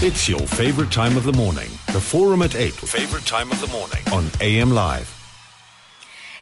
It's your favorite time of the morning. The Forum at 8. Favorite time of the morning on AM Live.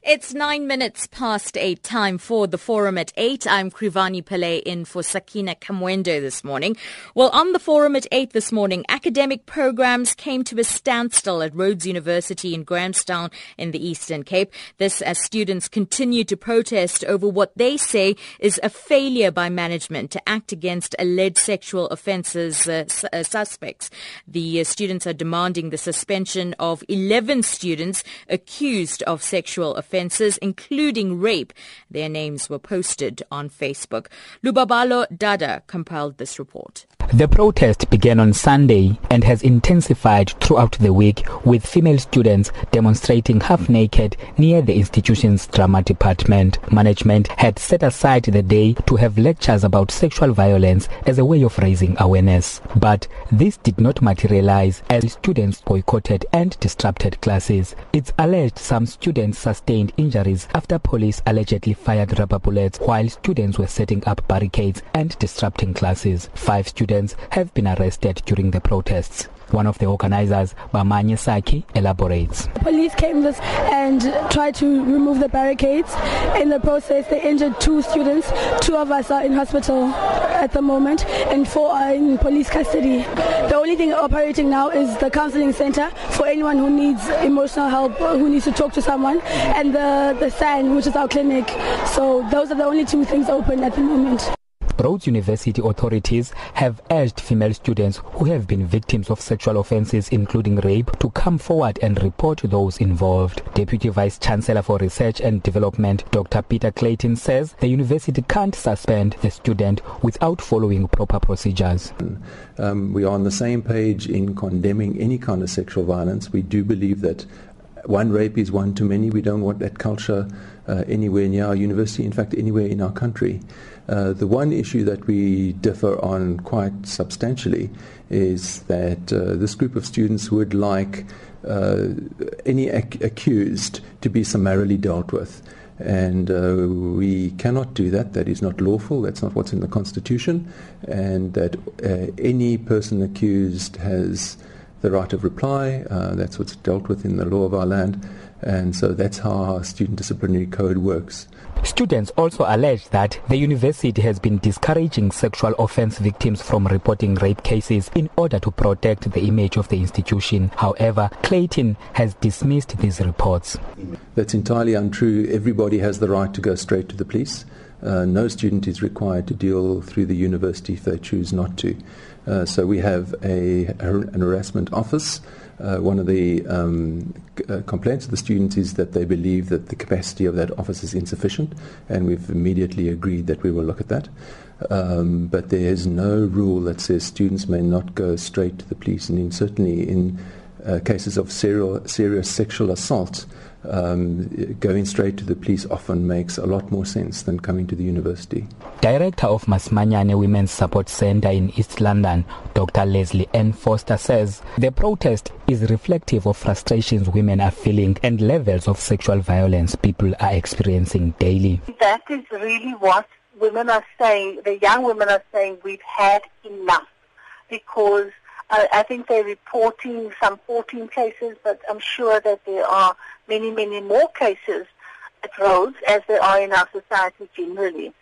It's nine minutes past eight. Time for the forum at eight. I'm Krivani Pillay in for Sakina Kamwendo this morning. Well, on the forum at eight this morning, academic programs came to a standstill at Rhodes University in Grahamstown in the Eastern Cape. This as students continue to protest over what they say is a failure by management to act against alleged sexual offences uh, uh, suspects. The uh, students are demanding the suspension of 11 students accused of sexual offences offences, including rape. Their names were posted on Facebook. Lubabalo Dada compiled this report. The protest began on Sunday and has intensified throughout the week with female students demonstrating half naked near the institution's drama department. Management had set aside the day to have lectures about sexual violence as a way of raising awareness. But this did not materialize as students boycotted and disrupted classes. It's alleged some students sustained injuries after police allegedly fired rubber bullets while students were setting up barricades and disrupting classes. Five students have been arrested during the protests. One of the organizers, Bamanye Saki, elaborates. The Police came and tried to remove the barricades. In the process, they injured two students. Two of us are in hospital at the moment, and four are in police custody. The only thing operating now is the counseling center for anyone who needs emotional help, who needs to talk to someone, and the, the SAN, which is our clinic. So those are the only two things open at the moment. Rhodes University authorities have urged female students who have been victims of sexual offences including rape to come forward and report those involved. Deputy Vice Chancellor for Research and Development Dr. Peter Clayton says the university can't suspend the student without following proper procedures. Um, we are on the same page in condemning any kind of sexual violence. We do believe that one rape is one too many. We don't want that culture uh, anywhere near our university, in fact, anywhere in our country. Uh, the one issue that we differ on quite substantially is that uh, this group of students would like uh, any ac- accused to be summarily dealt with. And uh, we cannot do that. That is not lawful. That's not what's in the Constitution. And that uh, any person accused has the right of reply. That's what's dealt with in the law of our land. And so that's how our student disciplinary code works. Students also allege that the university has been discouraging sexual offense victims from reporting rape cases in order to protect the image of the institution. However, Clayton has dismissed these reports. That's entirely untrue. Everybody has the right to go straight to the police. Uh, no student is required to deal through the university if they choose not to. Uh, so we have a, an harassment office. Uh, one of the um, uh, complaints of the students is that they believe that the capacity of that office is insufficient, and we've immediately agreed that we will look at that. Um, but there is no rule that says students may not go straight to the police, and in, certainly in uh, cases of serial, serious sexual assault, um, going straight to the police often makes a lot more sense than coming to the university. Director of Masimanyane Women's Support Center in East London, Dr. Leslie Ann Foster says the protest is reflective of frustrations women are feeling and levels of sexual violence people are experiencing daily. That is really what women are saying, the young women are saying, we've had enough because I, I think they're reporting some 14 cases, but I'm sure that there are many, many more cases at Rhodes as there are in our society generally.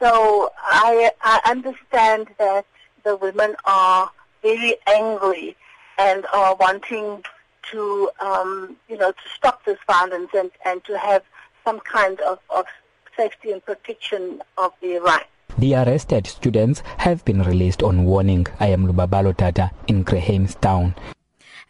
So I, I understand that the women are very angry and are wanting to, um, you know, to stop this violence and, and to have some kind of, of safety and protection of their rights. The arrested students have been released on warning. I am Lubabalo Tata in Grahamstown.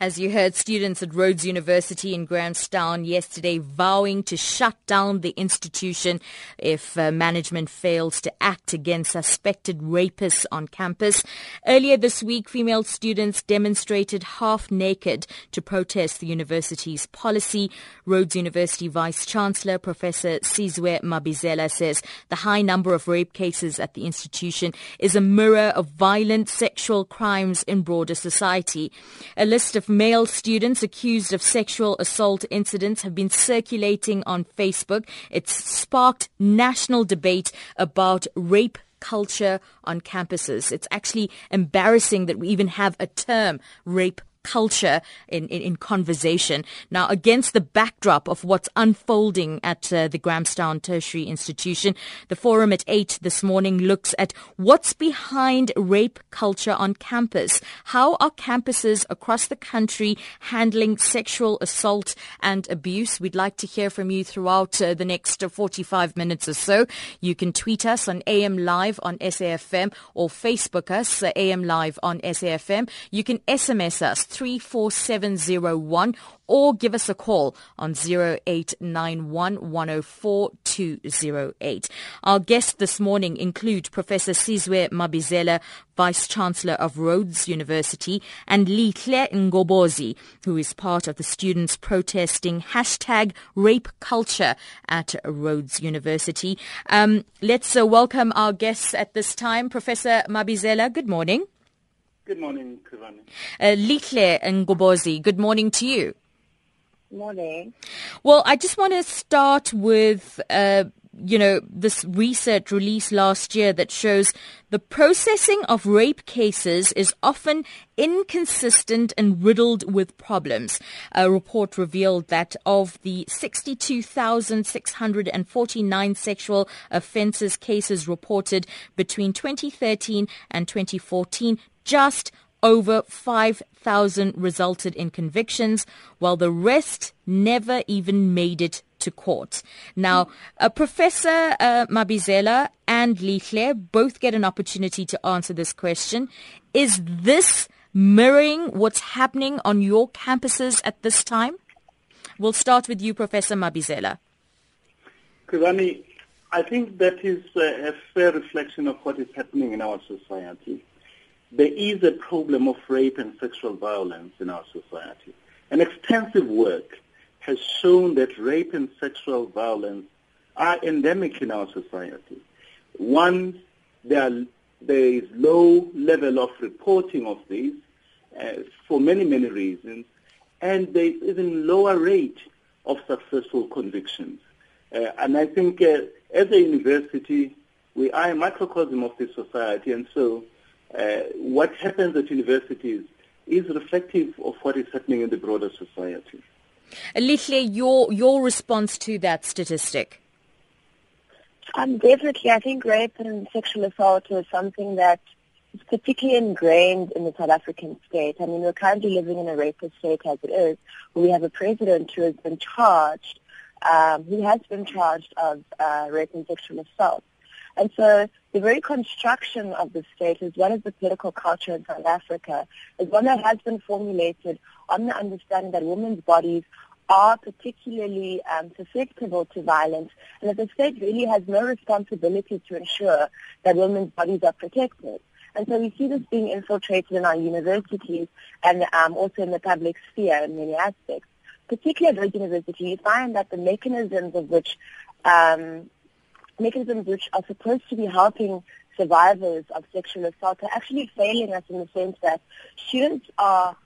As you heard, students at Rhodes University in Grahamstown yesterday vowing to shut down the institution if uh, management fails to act against suspected rapists on campus. Earlier this week, female students demonstrated half naked to protest the university's policy. Rhodes University Vice Chancellor Professor Sizwe Mabizela says the high number of rape cases at the institution is a mirror of violent sexual crimes in broader society. A list of male students accused of sexual assault incidents have been circulating on Facebook. It's sparked national debate about rape culture on campuses. It's actually embarrassing that we even have a term, rape culture in, in, in, conversation. Now, against the backdrop of what's unfolding at uh, the Grahamstown Tertiary Institution, the forum at 8 this morning looks at what's behind rape culture on campus. How are campuses across the country handling sexual assault and abuse? We'd like to hear from you throughout uh, the next 45 minutes or so. You can tweet us on AM Live on SAFM or Facebook us, uh, AM Live on SAFM. You can SMS us 34701 or give us a call on 0891 Our guests this morning include Professor Sizwe Mabizela, Vice Chancellor of Rhodes University, and Lihle Ngcobozi, who is part of the students protesting hashtag rape culture at Rhodes University. Um, let's uh, welcome our guests at this time. Professor Mabizela, good morning. Good morning, Krivani. Uh, Lihle Ngcobozi, good morning to you. Morning. Well, I just want to start with, uh, you know, this research released last year that shows the processing of rape cases is often inconsistent and riddled with problems. A report revealed that of the 62,649 sexual offences cases reported between 2013 and 2014, just over 5,000 resulted in convictions, while the rest never even made it to court. Now, uh, Professor uh, Mabizela and Lihle both get an opportunity to answer this question. Is this mirroring what's happening on your campuses at this time? We'll start with you, Professor Mabizela. Krivani, I think that is a fair reflection of what is happening in our society there is a problem of rape and sexual violence in our society. And extensive work has shown that rape and sexual violence are endemic in our society. One, there, are, there is low level of reporting of these uh, for many, many reasons, and there is even lower rate of successful convictions. Uh, and I think uh, as a university, we are a microcosm of this society, and so uh, what happens at universities is reflective of what is happening in the broader society. Lihle, your, your response to that statistic? Um, definitely, I think rape and sexual assault is something that is particularly ingrained in the South African state. I mean, we're currently living in a rapist state as it is, where we have a president who has been charged, um, who has been charged of uh, rape and sexual assault. And so the very construction of the state, as well as the political culture in South Africa, is one that has been formulated on the understanding that women's bodies are particularly um, susceptible to violence, and that the state really has no responsibility to ensure that women's bodies are protected. And so we see this being infiltrated in our universities and um, also in the public sphere in many aspects. Particularly at those universities, you find that the mechanisms of which um, mechanisms which are supposed to be helping survivors of sexual assault are actually failing us in the sense that students are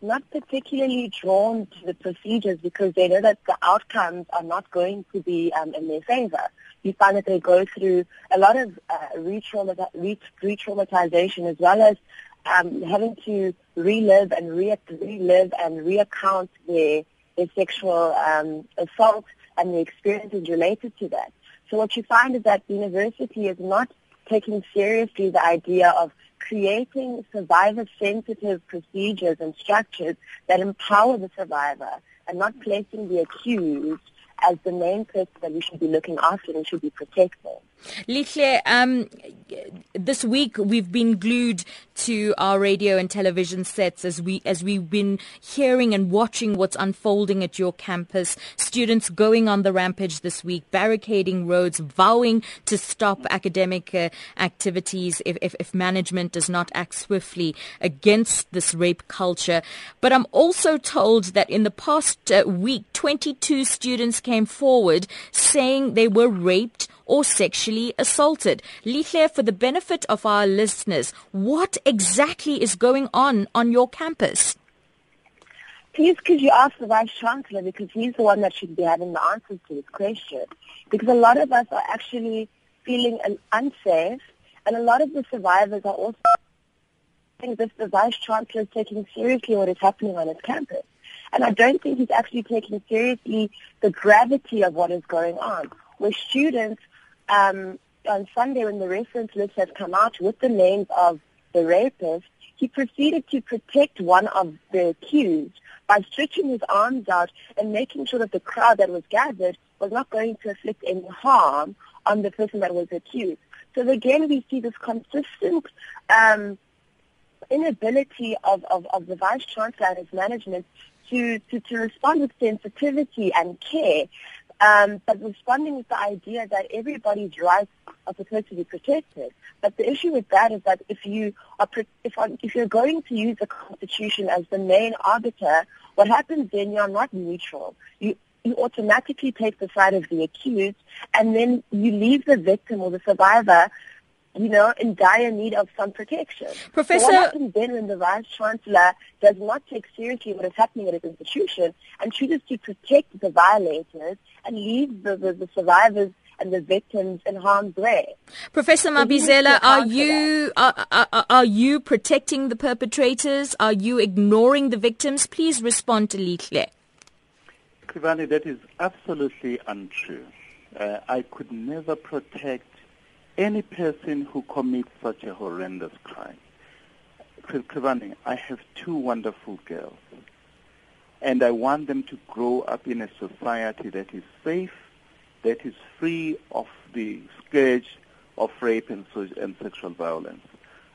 not particularly drawn to the procedures because they know that the outcomes are not going to be um, in their favor. You find that they go through a lot of uh, re-traumatization as well as um, having to relive and re- relive and reaccount their, their sexual um, assault and the experiences related to that. So what you find is that the university is not taking seriously the idea of creating survivor-sensitive procedures and structures that empower the survivor and not placing the accused as the main person that we should be looking after and should be protecting. Lihle, um, this week we've been glued to our radio and television sets as we as we've been hearing and watching what's unfolding at your campus. Students going on the rampage this week, barricading roads, vowing to stop academic uh, activities if, if, if management does not act swiftly against this rape culture. But I'm also told that in the past uh, week, 22 students came forward saying they were raped or sexually assaulted. Lihle, for the benefit of our listeners, what exactly is going on on your campus? Please could you ask the Vice Chancellor because he's the one that should be having the answers to this question. Because a lot of us are actually feeling unsafe And a lot of the survivors are also think this the vice chancellor is taking seriously what is happening on his campus. And I don't think he's actually taking seriously the gravity of what is going on, where students um, on Sunday when the reference list has come out with the names of the rapists, he proceeded to protect one of the accused by stretching his arms out and making sure that the crowd that was gathered was not going to inflict any harm on the person that was accused. So again, we see this consistent um, inability of, of, of the Vice Chancellor and his management to, to, to respond with sensitivity and care, um, but responding with the idea that everybody's rights are supposed to be protected. But the issue with that is that if you are if if you're going to use the Constitution as the main arbiter, what happens then? You're not neutral. You you automatically take the side of the accused, and then you leave the victim or the survivor you know, in dire need of some protection. Professor, so what happens then when the vice chancellor does not take seriously what is happening at his institution and chooses to protect the violators and leave the, the, the survivors and the victims in harm's way? Professor Mabizela, are you are, are, are you protecting the perpetrators? Are you ignoring the victims? Please respond to Lihle. Krivani, that is absolutely untrue. Uh, I could never protect any person who commits such a horrendous crime. Krivani, I have two wonderful girls, and I want them to grow up in a society that is safe, that is free of the scourge of rape and, and sexual violence.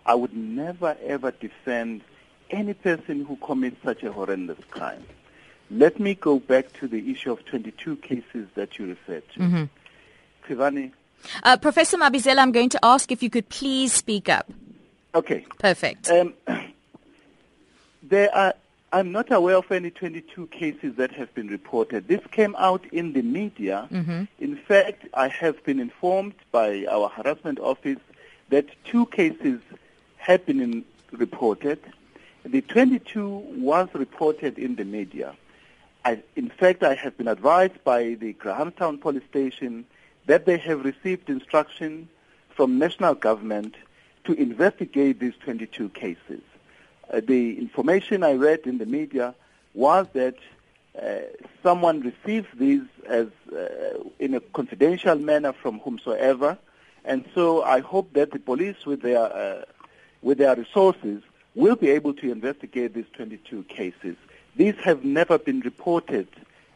I would never ever defend any person who commits such a horrendous crime. Let me go back to the issue of 22 cases that you referred to. Mm-hmm. Krivani, uh, Professor Mabizela, I'm going to ask if you could please speak up. Okay. Perfect. Um, there are. I'm not aware of any 22 cases that have been reported. This came out in the media. Mm-hmm. In fact, I have been informed by our harassment office that two cases have been in, reported. The 22 was reported in the media. I, in fact, I have been advised by the Grahamstown police station that they have received instruction from national government to investigate these 22 cases. Uh, the information I read in the media was that uh, someone received these as uh, in a confidential manner from whomsoever, and so I hope that the police, with their uh, with their resources, will be able to investigate these 22 cases. These have never been reported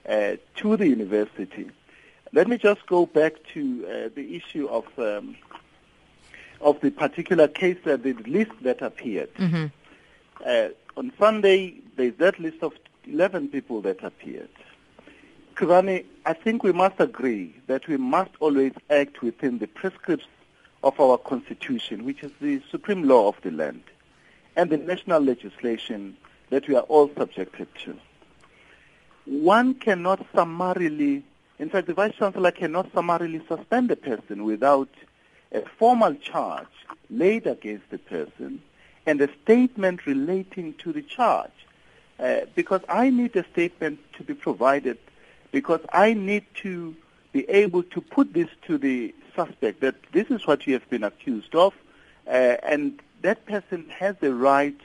uh, to the university. Let me just go back to uh, the issue of um, of the particular case, that the list that appeared. Mm-hmm. Uh, on Sunday, there's that list of 11 people that appeared. Krivani, I think we must agree that we must always act within the prescripts of our constitution, which is the supreme law of the land, and the national legislation that we are all subjected to. One cannot summarily in fact, the Vice Chancellor cannot summarily suspend a person without a formal charge laid against the person and a statement relating to the charge. Uh, because I need a statement to be provided because I need to be able to put this to the suspect that this is what you have been accused of uh, and that person has the right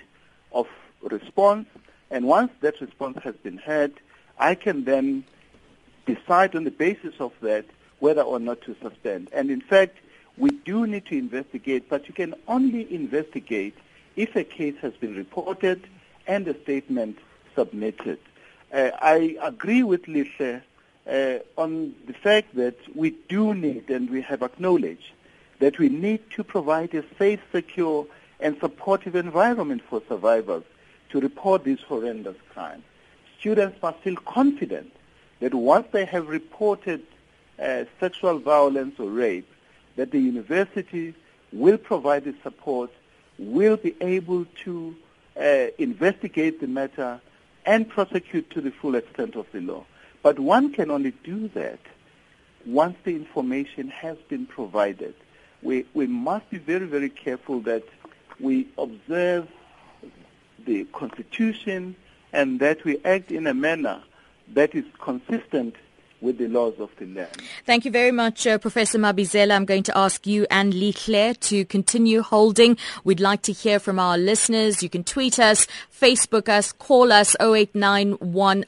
of response and once that response has been heard, I can then decide on the basis of that whether or not to suspend. And in fact, we do need to investigate, but you can only investigate if a case has been reported and a statement submitted. Uh, I agree with Lihle uh, on the fact that we do need and we have acknowledged that we need to provide a safe, secure, and supportive environment for survivors to report these horrendous crimes. Students must feel confident that once they have reported uh, sexual violence or rape, that the university will provide the support, will be able to uh, investigate the matter and prosecute to the full extent of the law. But one can only do that once the information has been provided. We, we must be very, very careful that we observe the Constitution and that we act in a manner that is consistent with the laws of the land. Thank you very much, uh, Professor Mabizela. I'm going to ask you and Lihle to continue holding. We'd like to hear from our listeners. You can tweet us, Facebook us, call us 0891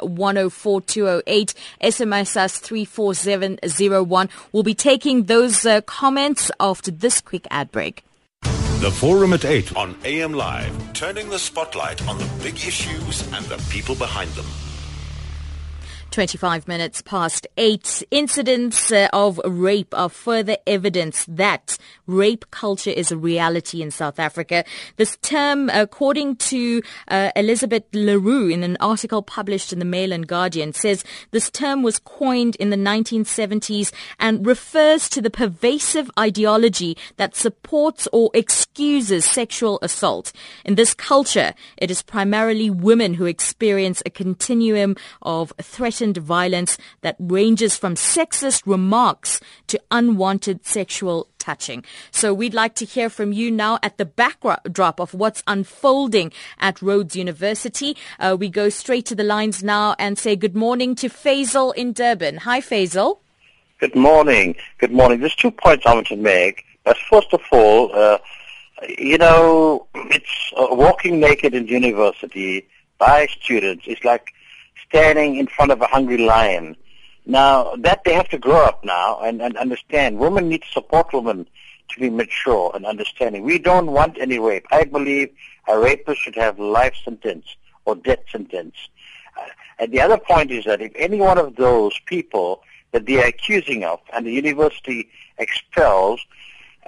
SMS us 34701. We'll be taking those uh, comments after this quick ad break. The Forum at 8 on AM Live, turning the spotlight on the big issues and the people behind them. 25 minutes past 8. Incidents uh, of rape are further evidence that rape culture is a reality in South Africa. This term, according to uh, Elizabeth Leroux in an article published in the Mail and Guardian, says this term was coined in the 1970s and refers to the pervasive ideology that supports or excuses sexual assault. In this culture, it is primarily women who experience a continuum of threat violence that ranges from sexist remarks to unwanted sexual touching. So we'd like to hear from you now at the backdrop of what's unfolding at Rhodes University. Uh, we go straight to the lines now and say good morning to Faisal in Durban. Hi, Faisal. Good morning. Good morning. There's two points I want to make. But first of all, uh, you know, it's uh, walking naked in university by students. It's like standing in front of a hungry lion. Now, that they have to grow up now and, and understand. Women need to support women to be mature and understanding. We don't want any rape. I believe a rapist should have life sentence or death sentence. Uh, and the other point is that if any one of those people that they are accusing of and the university expels,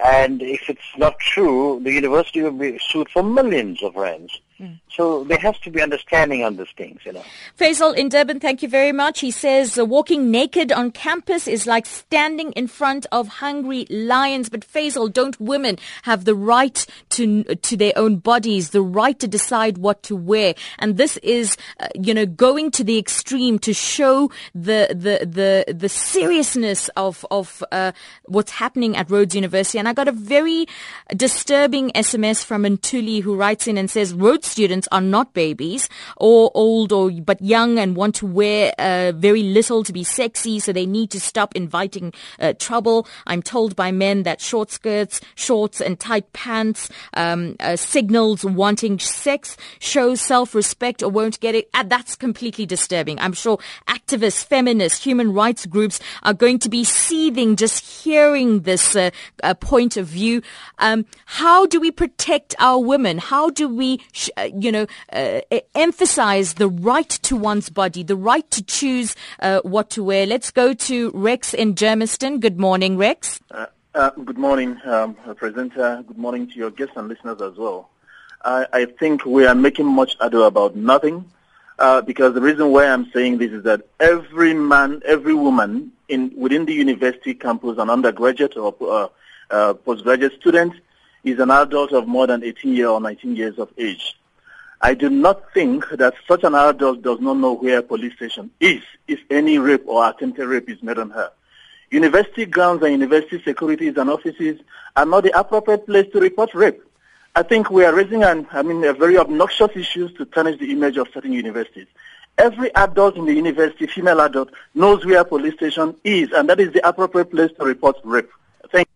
and if it's not true, the university will be sued for millions of rands. Mm. So there has to be understanding on these things, you know. Faisal in Durban, thank you very much. He says walking naked on campus is like standing in front of hungry lions. But Faisal, don't women have the right to to their own bodies, the right to decide what to wear? And this is, uh, you know, going to the extreme to show the the the the seriousness of of uh, what's happening at Rhodes University. And I got a very disturbing SMS from Ntuli who writes in and says Rhodes students are not babies or old or but young and want to wear uh, very little to be sexy, so they need to stop inviting uh, trouble. I'm told by men that short skirts, shorts, and tight pants um, uh, signals wanting sex, shows self-respect, or won't get it. Uh, that's completely disturbing. I'm sure activists, feminists, human rights groups are going to be seething just hearing this uh, uh, point of view. Um, how do we protect our women? How do we sh- uh, you know, uh, emphasize the right to one's body, the right to choose uh, what to wear. Let's go to Rex in Germiston. Good morning, Rex. Uh, uh, good morning, um, presenter. Good morning to your guests and listeners as well. I, I think we are making much ado about nothing. Uh, because the reason why I'm saying this is that every man, every woman in within the university campus, an undergraduate or uh, uh, postgraduate student, is an adult of more than 18 years or 19 years of age. I do not think that such an adult does not know where a police station is if any rape or attempted rape is made on her. University grounds and university securities and offices are not the appropriate place to report rape. I think we are raising an, I mean, a very obnoxious issues to tarnish the image of certain universities. Every adult in the university, female adult, knows where a police station is, and that is the appropriate place to report rape. Thank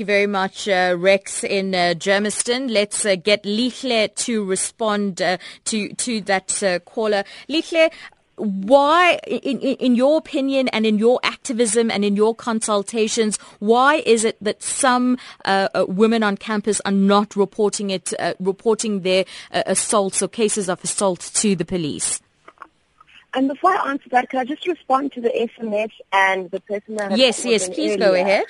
you very much, uh, Rex in uh, Germiston. Let's uh, get Lihle to respond uh, to to that uh, caller. Lihle, why, in, in your opinion and in your activism and in your consultations, why is it that some uh, uh, women on campus are not reporting it, uh, reporting their uh, assaults or cases of assault to the police? And before I answer that, can I just respond to the SMS and the person that Yes, yes, please earlier? go ahead.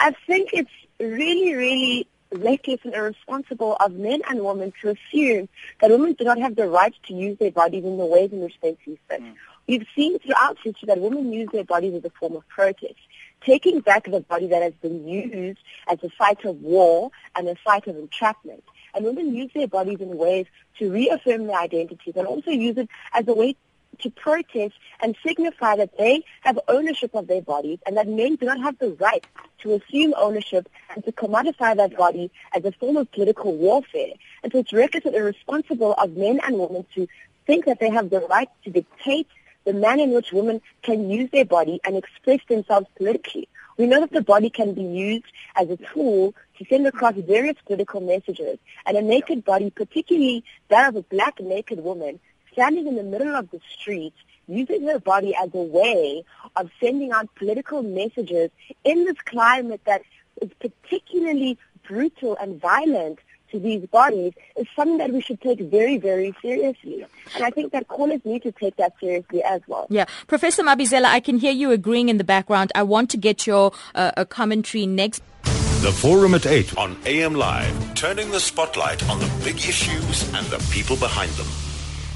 I think it's really, really reckless and irresponsible of men and women to assume that women do not have the right to use their bodies in the ways in which they see fit. Mm. We've seen throughout history that women use their bodies as a form of protest. Taking back the body that has been used as a site of war and a site of entrapment. And women use their bodies in ways to reaffirm their identities and also use it as a way to protest and signify that they have ownership of their bodies and that men do not have the right to assume ownership and to commodify that body as a form of political warfare. And so it's reckless and irresponsible of men and women to think that they have the right to dictate the manner in which women can use their body and express themselves politically. We know that the body can be used as a tool to send across various political messages, and a naked body, particularly that of a black naked woman, standing in the middle of the street, using her body as a way of sending out political messages in this climate that is particularly brutal and violent to these bodies is something that we should take very, very seriously. And I think that callers need to take that seriously as well. Yeah. Professor Mabizela, I can hear you agreeing in the background. I want to get your uh, commentary next. The Forum at 8 on AM Live, turning the spotlight on the big issues and the people behind them.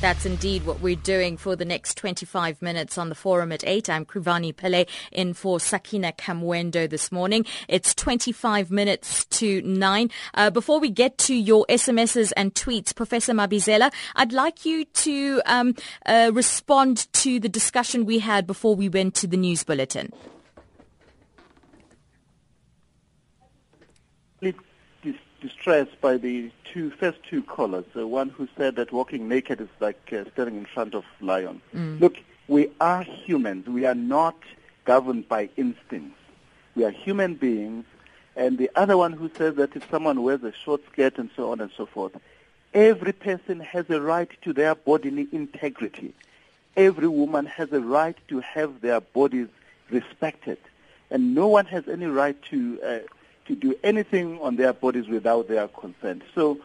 That's indeed what we're doing for the next 25 minutes on the forum at 8. I'm Krivani Pillay in for Sakina Kamwendo this morning. It's 25 minutes to 9. Uh, before we get to your SMSs and tweets, Professor Mabizela, I'd like you to um, uh, respond to the discussion we had before we went to the news bulletin. Distressed by the two first two callers. The one who said that walking naked is like uh, standing in front of lion. Mm. Look, we are humans. We are not governed by instincts. We are human beings. And the other one who says that if someone wears a short skirt and so on and so forth, every person has a right to their bodily integrity. Every woman has a right to have their bodies respected. And no one has any right to uh, to do anything on their bodies without their consent. So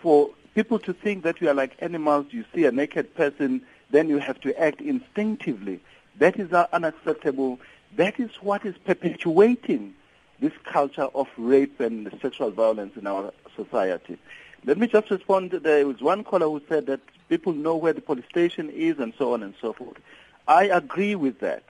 for people to think that we are like animals, you see a naked person, then you have to act instinctively. That is unacceptable. That is what is perpetuating this culture of rape and sexual violence in our society. Let me just respond. There was one caller who said that people know where the police station is and so on and so forth. I agree with that.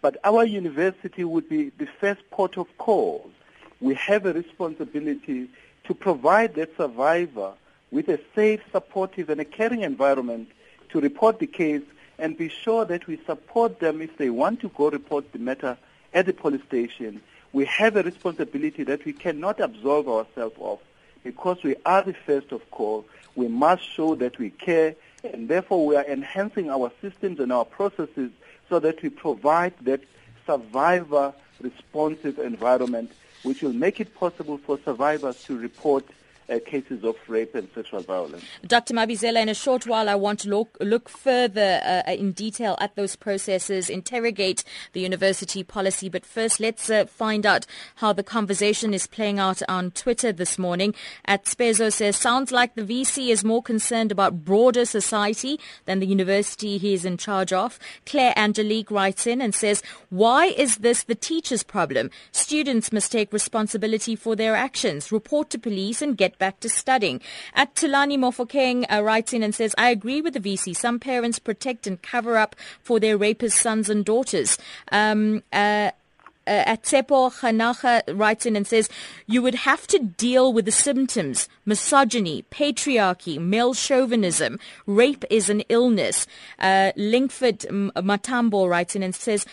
But our university would be the first port of call we have a responsibility to provide that survivor with a safe, supportive, and a caring environment to report the case and be sure that we support them if they want to go report the matter at the police station. We have a responsibility that we cannot absolve ourselves of because we are the first of call. We must show that we care and therefore we are enhancing our systems and our processes so that we provide that survivor responsive environment which will make it possible for survivors to report uh, cases of rape and sexual violence. Dr. Mabizela, in a short while, I want to look, look further uh, in detail at those processes, interrogate the university policy. But first, let's uh, find out how the conversation is playing out on Twitter this morning. At Spezo says, sounds like the VC is more concerned about broader society than the university he is in charge of. Claire Angelique writes in and says, why is this the teacher's problem? Students must take responsibility for their actions, report to police and get back to studying. At Tulani Mofokeng uh, writes in and says, I agree with the VC. Some parents protect and cover up for their rapist sons and daughters. Um, uh, uh, Atsepo Khanacha writes in and says, you would have to deal with the symptoms, misogyny, patriarchy, male chauvinism. Rape is an illness. Uh, Linkford Matambo writes in and says,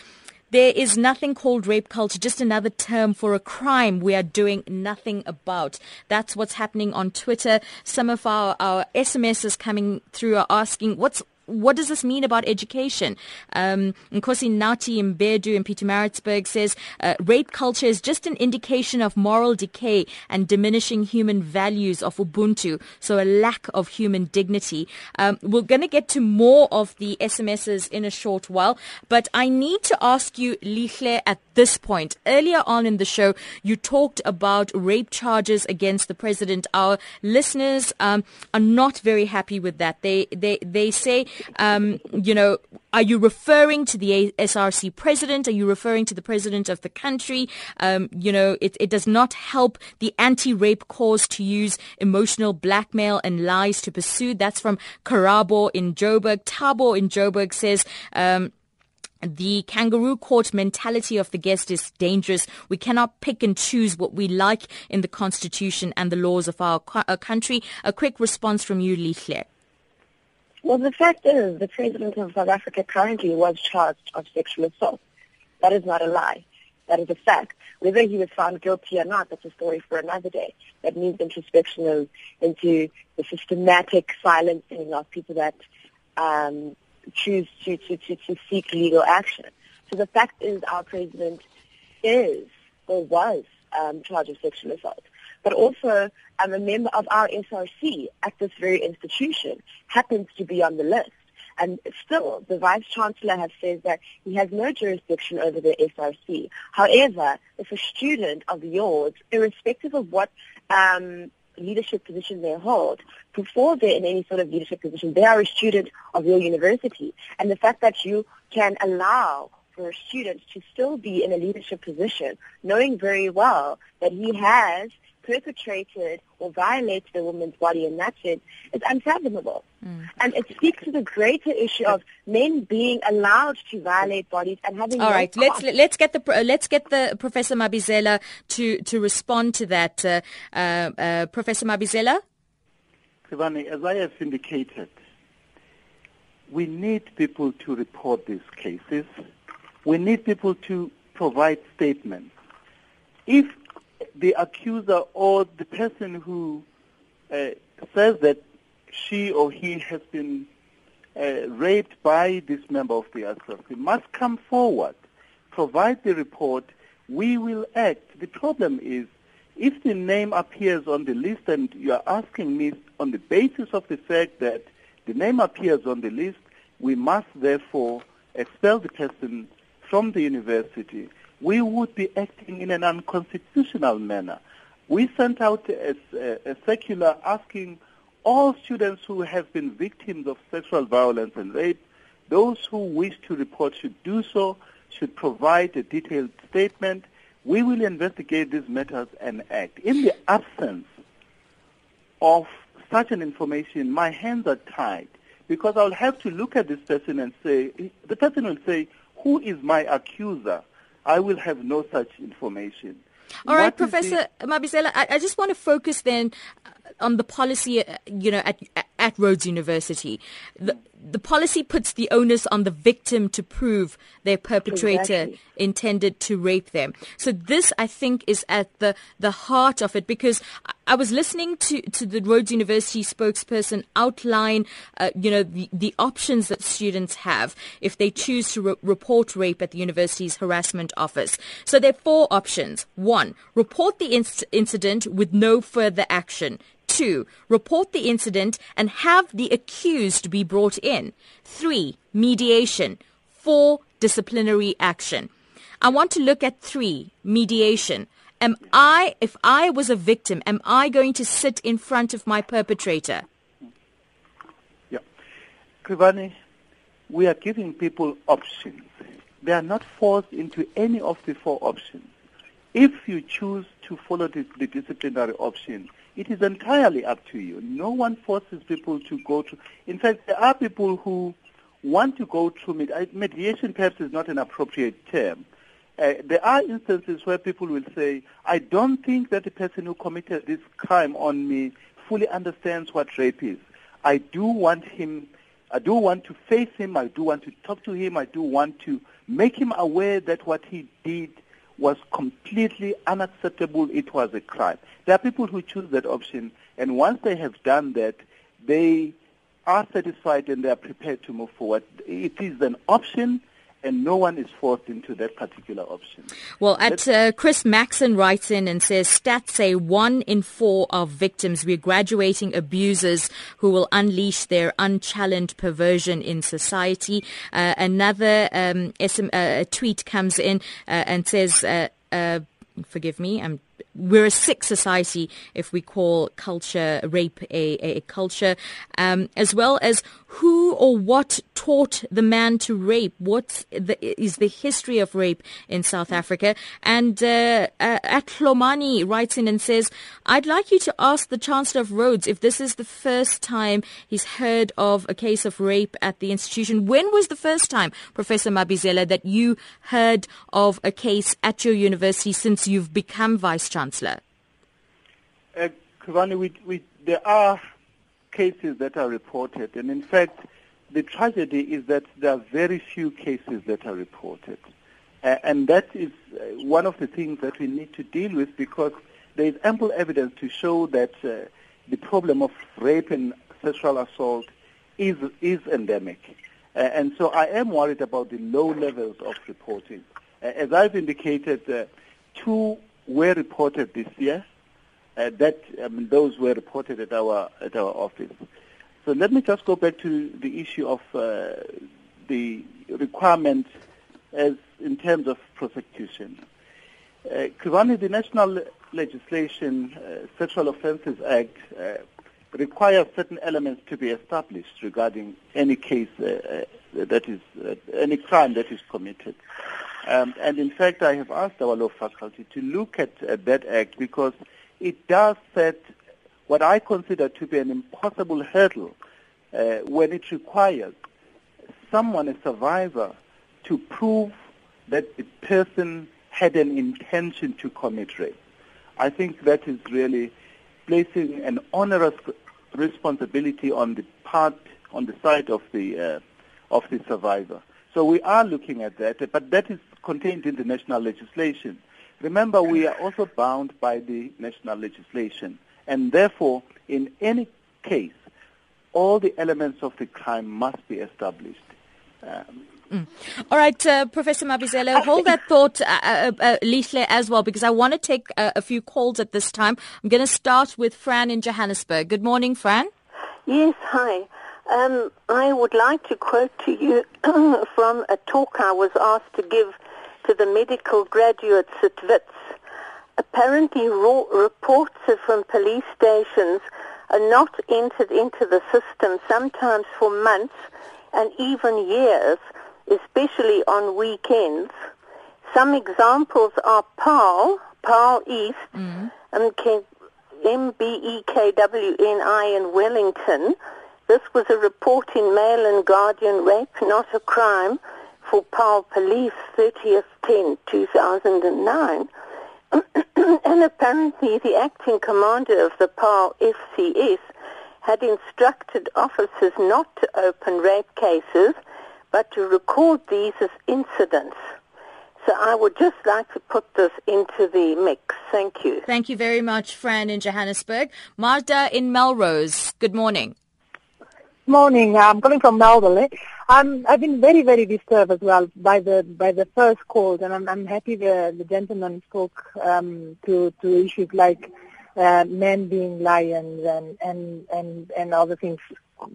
there is nothing called rape culture, just another term for a crime we are doing nothing about. That's what's happening on Twitter. Some of our, our SMSs coming through are asking, what's what does this mean about education? Um, Nkosi Nati Mbedu in Pietermaritzburg says uh, rape culture is just an indication of moral decay and diminishing human values of Ubuntu, so a lack of human dignity. Um, we're going to get to more of the SMSs in a short while, but I need to ask you, Lihle, at this point. Earlier on in the show, you talked about rape charges against the president. Our listeners um, are not very happy with that. They they they say um, you know, are you referring to the SRC president? Are you referring to the president of the country? Um, you know, it, it does not help the anti-rape cause to use emotional blackmail and lies to pursue. That's from Karabo in Joburg. Tabo in Joburg says, um, the kangaroo court mentality of the guest is dangerous. We cannot pick and choose what we like in the constitution and the laws of our, our country. A quick response from you, Lihle. Well, the fact is, the president of South Africa currently was charged of sexual assault. That is not a lie. That is a fact. Whether he was found guilty or not, that's a story for another day. That needs introspection into the systematic silencing of people that um, choose to, to, to, to seek legal action. So the fact is our president is or was um, charged with sexual assault. But also a member of our SRC at this very institution happens to be on the list. And still, the Vice Chancellor has said that he has no jurisdiction over the SRC. However, if a student of yours, irrespective of what um, leadership position they hold, before they're in any sort of leadership position, they are a student of your university. And the fact that you can allow for a student to still be in a leadership position, knowing very well that he has perpetrated or violated a woman's body in that sense is unfathomable. Mm. And it speaks to the greater issue of men being allowed to violate bodies and having. All no right, let's let's get the let's get the Professor Mabizela to to respond to that. Uh, uh, uh, Professor Mabizela. Ivani, as I have indicated, we need people to report these cases we need people to provide statements. If the accuser or the person who uh, says that she or he has been uh, raped by this member of the SRC must come forward, provide the report, we will act. The problem is if the name appears on the list and you are asking me on the basis of the fact that the name appears on the list, we must therefore expel the person from the university, we would be acting in an unconstitutional manner. We sent out a, a, circular asking all students who have been victims of sexual violence and rape, those who wish to report should do so, should provide a detailed statement. We will investigate these matters and act. In the absence of such an information, my hands are tied because I'll have to look at this person and say, the person will say, who is my accuser? I will have no such information. All right, Professor the... Mabizela, I, I, just want to focus then on the policy, uh, you know, at, at Rhodes University. The, the policy puts the onus on the victim to prove their perpetrator exactly. intended to rape them. So this, I think, is at the, the heart of it because I was listening to, to the Rhodes University spokesperson outline, uh, you know, the, the options that students have if they choose to re- report rape at the university's harassment office. So there are four options. One, report the inc- incident with no further action. Two, report the incident and have the accused be brought in. Three, mediation. Four, disciplinary action. I want to look at three, mediation. Am I, if I was a victim, am I going to sit in front of my perpetrator? Yeah. Krivani, we are giving people options. They are not forced into any of the four options. If you choose to follow the, the disciplinary option, it is entirely up to you. No one forces people to go to. In fact, there are people who want to go through med- mediation. Perhaps is not an appropriate term. Uh, there are instances where people will say, "I don't think that the person who committed this crime on me fully understands what rape is. I do want him." I do want to face him. I do want to talk to him. I do want to make him aware that what he did was completely unacceptable. It was a crime. There are people who choose that option, and once they have done that, they are satisfied and they are prepared to move forward. It is an option and no one is forced into that particular option. Well, at uh, Chris Maxon writes in and says stats say one in four of victims we're graduating abusers who will unleash their unchallenged perversion in society. Uh, another um, SM, uh, tweet comes in uh, and says. Uh, uh, forgive me, I'm we're a sick society if we call culture rape a, a, a culture, um, as well as who or what taught the man to rape. What is the history of rape in South Africa? And uh, uh, Atlomani writes in and says, "I'd like you to ask the Chancellor of Rhodes if this is the first time he's heard of a case of rape at the institution. When was the first time, Professor Mabizela, that you heard of a case at your university since you've become vice chancellor?" Uh, Krivani, we, we, there are cases that are reported, and in fact, the tragedy is that there are very few cases that are reported. Uh, and that is uh, one of the things that we need to deal with because there is ample evidence to show that uh, the problem of rape and sexual assault is, is endemic. Uh, and so I am worried about the low levels of reporting. Uh, as I've indicated, two were reported this year. Uh, that mean, those were reported at our at our office. So let me just go back to the issue of uh, the requirement as in terms of prosecution. Uh, the national legislation, uh, Sexual Offences Act, uh, requires certain elements to be established regarding any case uh, uh that is, any crime that is committed. Um, and in fact, I have asked our law faculty to look at that act because it does set what I consider to be an impossible hurdle uh, when it requires someone, a survivor, to prove that the person had an intention to commit rape. I think that is really placing an onerous responsibility on the part, on the side of the uh, of the survivor. So we are looking at that, but that is contained in the national legislation. Remember, we are also bound by the national legislation, and therefore, in any case, all the elements of the crime must be established. Um, Mm. All right, uh, Professor Mabizela, hold that thought, uh, uh, uh, Lihle, as well, because I want to take a few calls at this time. I'm going to start with Fran in Johannesburg. Good morning, Fran. Yes, hi. Um, I would like to quote to you from a talk I was asked to give to the medical graduates at WITS. Apparently, raw reports from police stations are not entered into the system, sometimes for months and even years, especially on weekends. Some examples are Paarl, Paarl East, mm. M-B-E-K-W-N-I in Wellington. This was a report in Mail and Guardian Rape, Not a Crime, for Paarl Police, 30th 10, 2009. and apparently the acting commander of the Paarl FCS had instructed officers not to open rape cases but to record these as incidents. So I would just like to put this into the mix. Thank you. Thank you very much, Fran in Johannesburg. Marta in Melrose, good morning. Morning. I'm calling from Melbourne. Um, I've been very, very disturbed as well by the by the first calls, and I'm, I'm happy the, the gentleman spoke um, to to issues like uh, men being lions and and and and other things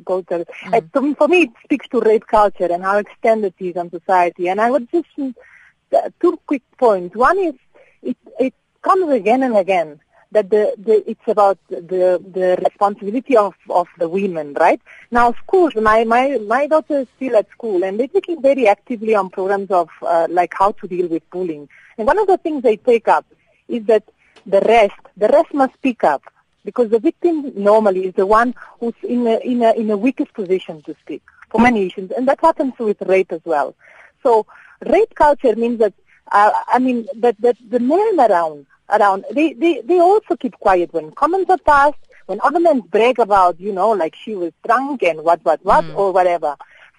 go to. Mm. Uh, for me, it speaks to rape culture and how extended it is on society. And I would just uh, two quick points. One is it it comes again and again that the, the it's about the the responsibility of of the women, right? Now, schools. My my my daughter is still at school, and they're taking very actively on programs of uh, like how to deal with bullying. And one of the things they take up is that the rest, the rest must speak up because the victim normally is the one who's in a, in a, in a weakest position to speak for many issues, and that happens with rape as well. So rape culture means that, uh, I mean, that, that the men around, around, they, they, they also keep quiet when comments are passed, when other men brag about, you know, like she was drunk and what, what, what, mm. or whatever.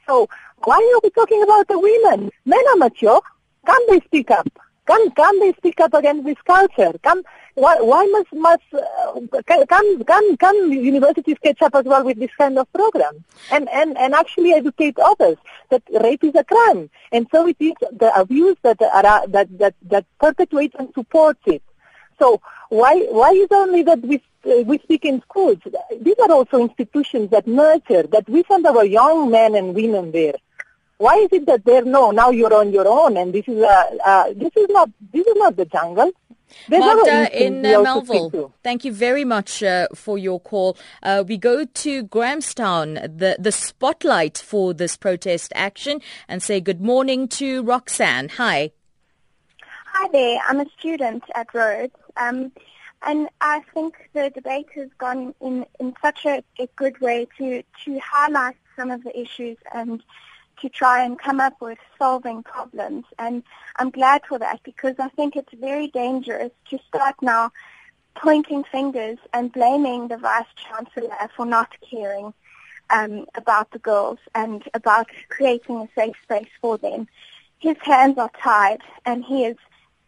So why are we talking about the women? Men are mature. Can't they speak up? Can can they speak up against this culture? Can why why must must uh, can can can universities catch up as well with this kind of program and and and actually educate others that rape is a crime and so it is the abuse that are, that that that perpetuates and supports it. So why why is it only that we uh, we speak in schools? These are also institutions that nurture that we send our young men and women there why is it that they're no now you're on your own and this is a uh, this is not this is not the jungle There's Magda in uh, Melville, thank you very much uh, for your call. Uh, we go to Grahamstown, the, the spotlight for this protest action, and say good morning to Roxanne. Hi. Hi there. I'm a student at Rhodes. Um, and I think the debate has gone in, in such a, a good way to, to highlight some of the issues and to try and come up with solving problems. And I'm glad for that because I think it's very dangerous to start now pointing fingers and blaming the Vice Chancellor for not caring um, about the girls and about creating a safe space for them. His hands are tied and he is,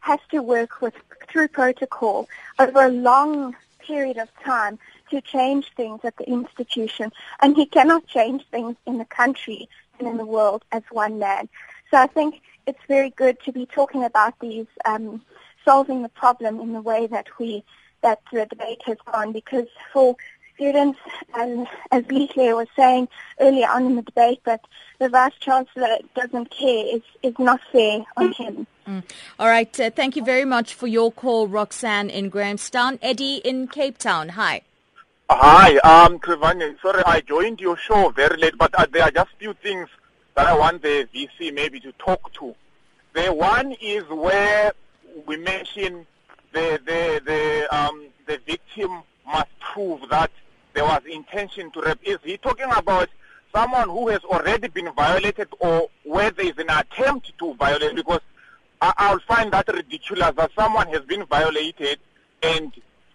has to work with through protocol over a long period of time to change things at the institution and he cannot change things in the country and in the world as one man. So I think it's very good to be talking about these, um, solving the problem in the way that we that the debate has gone because for students, and as Lihle was saying earlier on in the debate, that the Vice Chancellor doesn't care is, is not fair on him. Mm. All right. Uh, thank you very much for your call, Roxanne in Grahamstown. Eddie in Cape Town. Hi. Hi, um, Krivani. Sorry, I joined your show very late, but uh, there are just few things that I want the VC maybe to talk to. The one is where we mention the the the um, the victim must prove that there was intention to rape. Is he talking about someone who has already been violated or where there is an attempt to violate? Because I, I'll find that ridiculous that someone has been violated and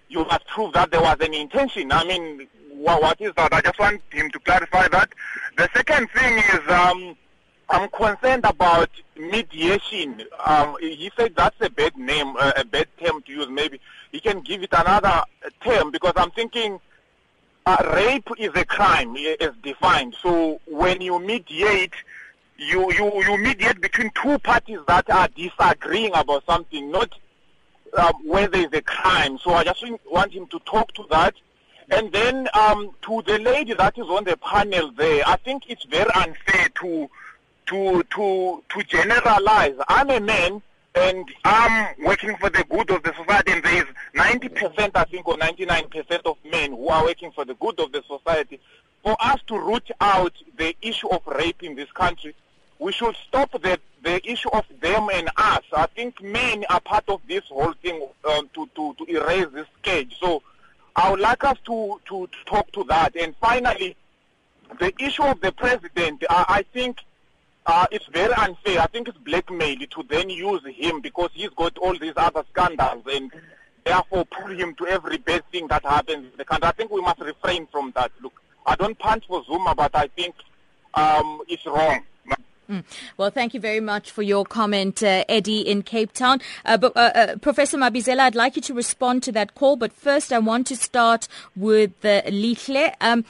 you must prove that there was an intention. I mean, what, what is that? I just want him to clarify that. The second thing is, um, I'm concerned about mediation. Um, he said that's a bad name, uh, a bad term to use. Maybe he can give it another term because I'm thinking uh, rape is a crime as defined. So when you mediate, you, you, you mediate between two parties that are disagreeing about something, not um, where there is a crime. So I just want him to talk to that. And then um, to the lady that is on the panel there, I think it's very unfair to to to to generalize. I'm a man and I'm working for the good of the society and there is 90% I think or 99% of men who are working for the good of the society. For us to root out the issue of rape in this country, we should stop the, the issue of them and us. I think men are part of this whole thing um, to, to, to erase this cage. So I would like us to, to, to talk to that. And finally, the issue of the president, I, I think uh, it's very unfair. I think it's blackmail to then use him because he's got all these other scandals and therefore pull him to every bad thing that happens in the country. I think we must refrain from that. Look, I don't punch for Zuma, but I think um, it's wrong. Mm. Well, thank you very much for your comment, uh, Eddie in Cape Town. Uh, but, uh, uh Professor Mabizela, I'd like you to respond to that call, but first I want to start with uh, Lihle. Um,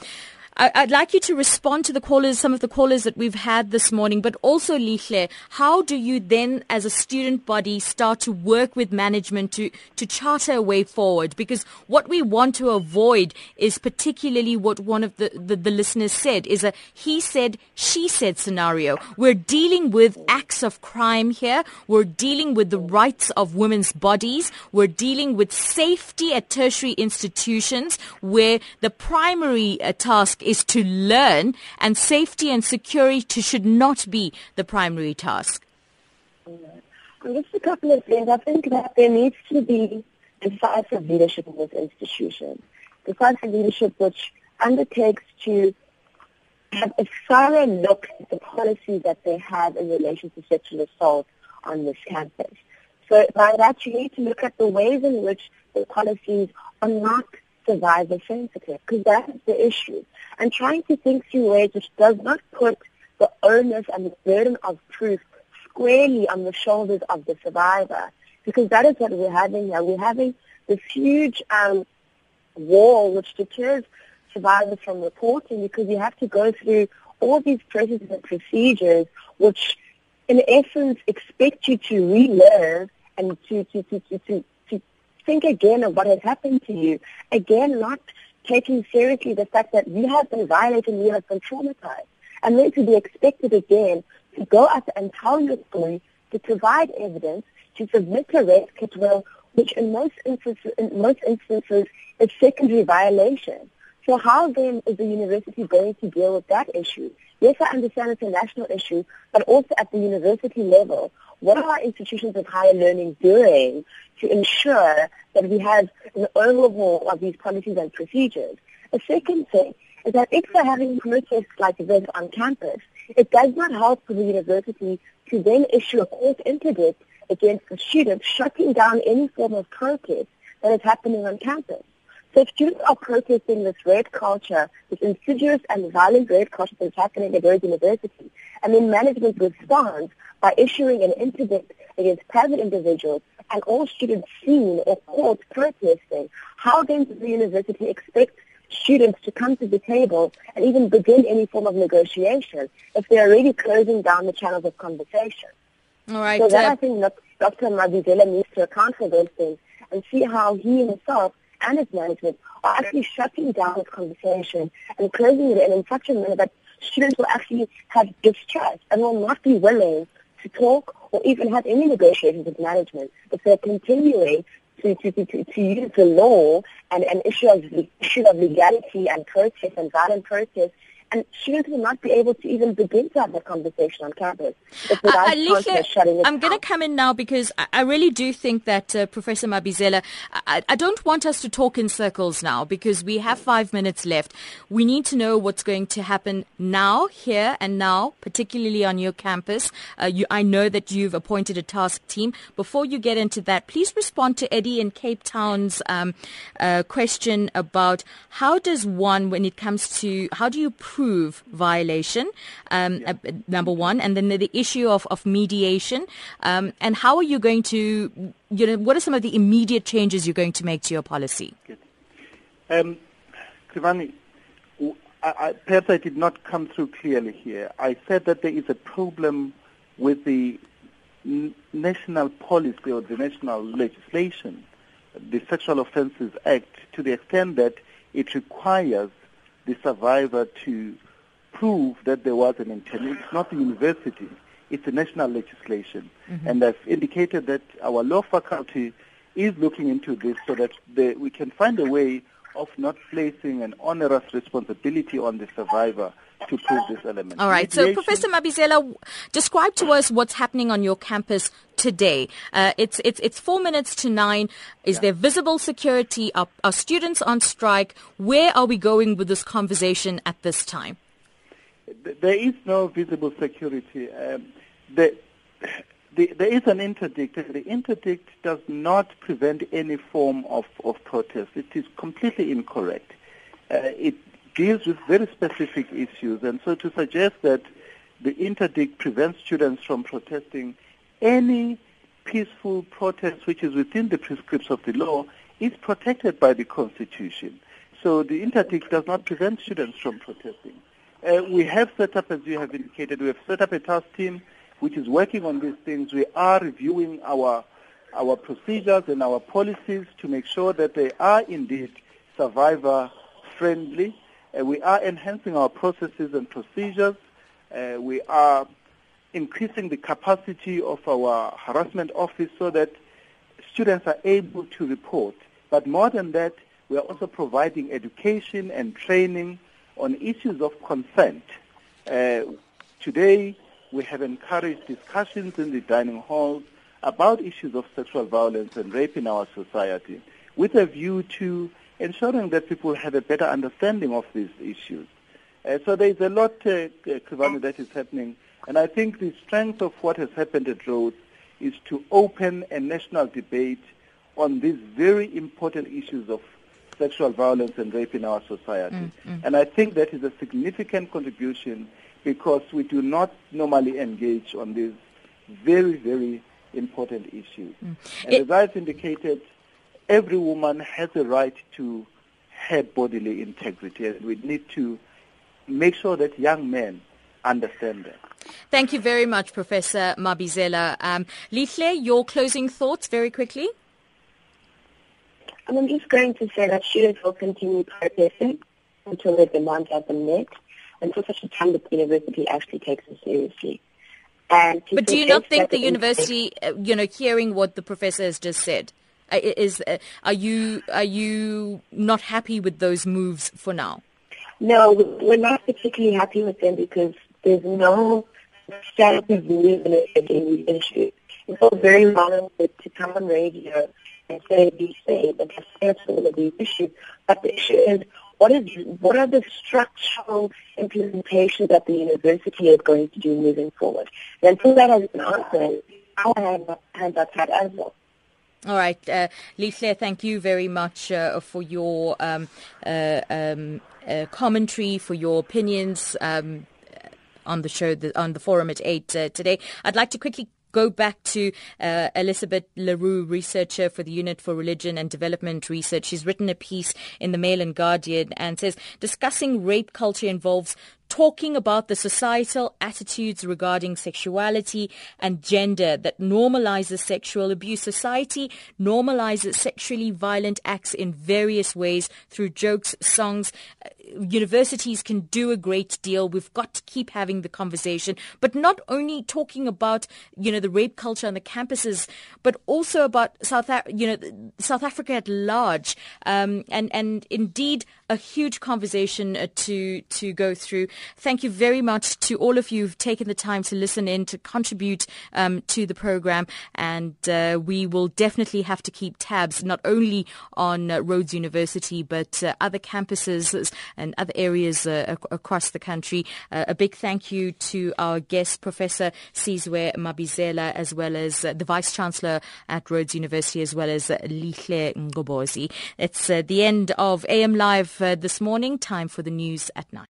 I, would like you to respond to the callers, some of the callers that we've had this morning, but also, Lihle, how do you then, as a student body, start to work with management to, to charter a way forward? Because what we want to avoid is particularly what one of the, the, the listeners said, is a he said, she said scenario. We're dealing with acts of crime here. We're dealing with the rights of women's bodies. We're dealing with safety at tertiary institutions where the primary uh, task is to learn, and safety and security should not be the primary task? Just a couple of things. I think that there needs to be decisive leadership in this institution. Decisive leadership which undertakes to have a thorough look at the policies that they have in relation to sexual assault on this campus. So by that, you need to look at the ways in which the policies are not survivor sensitive, because that is the issue and trying to think through ways which does not put the onus and the burden of proof squarely on the shoulders of the survivor. Because that is what we're having here. We're having this huge um, wall which deters survivors from reporting because you have to go through all these processes and procedures which in essence expect you to relive and to, to, to, to, to think again of what has happened to you. Again, not taking seriously the fact that you have been violated and you have been traumatized. And then to be expected again to go up and tell your story, to provide evidence, to submit a kit, well, which in most instances, in most instances is secondary violation. So how then is the university going to deal with that issue? Yes, I understand it's a national issue, but also at the university level, what are our institutions of higher learning doing to ensure that we have an overhaul of these policies and procedures? A second thing is that if we're having protests like this on campus, it does not help for the university to then issue a court interdict against the students shutting down any form of protest that is happening on campus. So if students are protesting this rape culture, this insidious and violent rape culture that's happening at Rhodes University, and then management responds by issuing an interdict against private individuals and all students seen or caught protesting, how then does the university expect students to come to the table and even begin any form of negotiation if they're already closing down the channels of conversation. All right. So that uh, I think Dr. Mabizela needs to account for those things and see how he himself and his management are actually shutting down this conversation and closing it in, such a manner that students will actually have distrust and will not be willing to talk or even have any negotiations with management if they're continuing to, to, to, to use the law and an issue of, issue of legality and protest and violent protest and students will not be able to even begin to have that conversation on campus. Uh, Alicia, I'm going to come in now because I, I really do think that uh, Professor Mabizela, I, I don't want us to talk in circles now because we have five minutes left. We need to know what's going to happen now, here and now, particularly on your campus. Uh, you, I know that you've appointed a task team. Before you get into that, please respond to Eddie in Cape Town's um, uh, question about how does one, when it comes to, how do you prove violation, um, uh, number one, and then the, the issue of, of mediation, um, and how are you going to, you know, what are some of the immediate changes you're going to make to your policy? Um, Krivani, I, I, perhaps I did not come through clearly here. I said that there is a problem with the n- national policy or the national legislation, the Sexual Offences Act, to the extent that it requires the survivor to prove that there was an intent. It's not the university, it's a national legislation. Mhm. And I've indicated that our law faculty is looking into this so that the, we can find a way of not placing an onerous responsibility on the survivor to prove this element. All right. So, Professor Mabizela, describe to us what's happening on your campus today. Uh, it's it's it's four minutes to nine. Is there visible security? Are, are students on strike? Where are we going with this conversation at this time? There is no visible security. Um, the, the, there is an interdict. The interdict does not prevent any form of, of protest. It is completely incorrect. Uh, it deals with very specific issues, and so to suggest that the interdict prevents students from protesting any peaceful protest which is within the prescripts of the law is protected by the Constitution. So the interdict does not prevent students from protesting. Uh, we have set up, as you have indicated, we have set up a task team which is working on these things. We are reviewing our our procedures and our policies to make sure that they are indeed survivor friendly. Uh, we are enhancing our processes and procedures. Uh, we are increasing the capacity of our harassment office so that students are able to report. But more than that, we are also providing education and training on issues of consent. Uh, today, we have encouraged discussions in the dining halls about issues of sexual violence and rape in our society with a view to ensuring that people have a better understanding of these issues. Uh, so there is a lot, uh, uh, Krivani, that is happening. And I think the strength of what has happened at Rhodes is to open a national debate on these very important issues of sexual violence and rape in our society. Mm, mm. And I think that is a significant contribution because we do not normally engage on these very, very important issues. And as I've indicated, every woman has a right to her bodily integrity, and we need to make sure that young men understand that. Thank you very much, Professor Mabizela. Um, Lihle, your closing thoughts very quickly. I'm just going to say that students will continue protesting until their demands have been met, until such a time that the university actually takes it seriously. And But do you not think the university, uh, you know, hearing what the professor has just said, uh, is uh, are you are you not happy with those moves for now? No, we're not particularly happy with them because there's no substantive movement in any issue. It's all very wrong to, come on radio and say these things and discuss all of these issues. But the issue is, what is what are the structural implementations that the university is going to do moving forward? And until that has been answered, our hands are, tied as well. All right, uh, thank you very much uh, for your um, uh, um, uh, commentary, for your opinions um, on the show, the, on the forum at 8 uh, today. I'd like to quickly go back to uh, Elizabeth le Roux, researcher for the Unit for Religion and Development Research. She's written a piece in the Mail and Guardian and says discussing rape culture involves talking about the societal attitudes regarding sexuality and gender that normalizes sexual abuse. Society normalizes sexually violent acts in various ways through jokes, songs. Uh, universities can do a great deal. We've got to keep having the conversation, but not only talking about, you know, the rape culture on the campuses, but also about South, you know, South Africa at large. Um, and, and indeed a huge conversation uh, to, to go through. Thank you very much to all of you who've taken the time to listen in, to contribute um, to the program. And uh, we will definitely have to keep tabs not only on uh, Rhodes University, but uh, other campuses and other areas uh, across the country. Uh, a big thank you to our guest, Professor Sizwe Mabizela, as well as the Vice Chancellor at Rhodes University, as well as Lihle Ngcobozi. It's the end of AM Live this morning. Time for the news at night.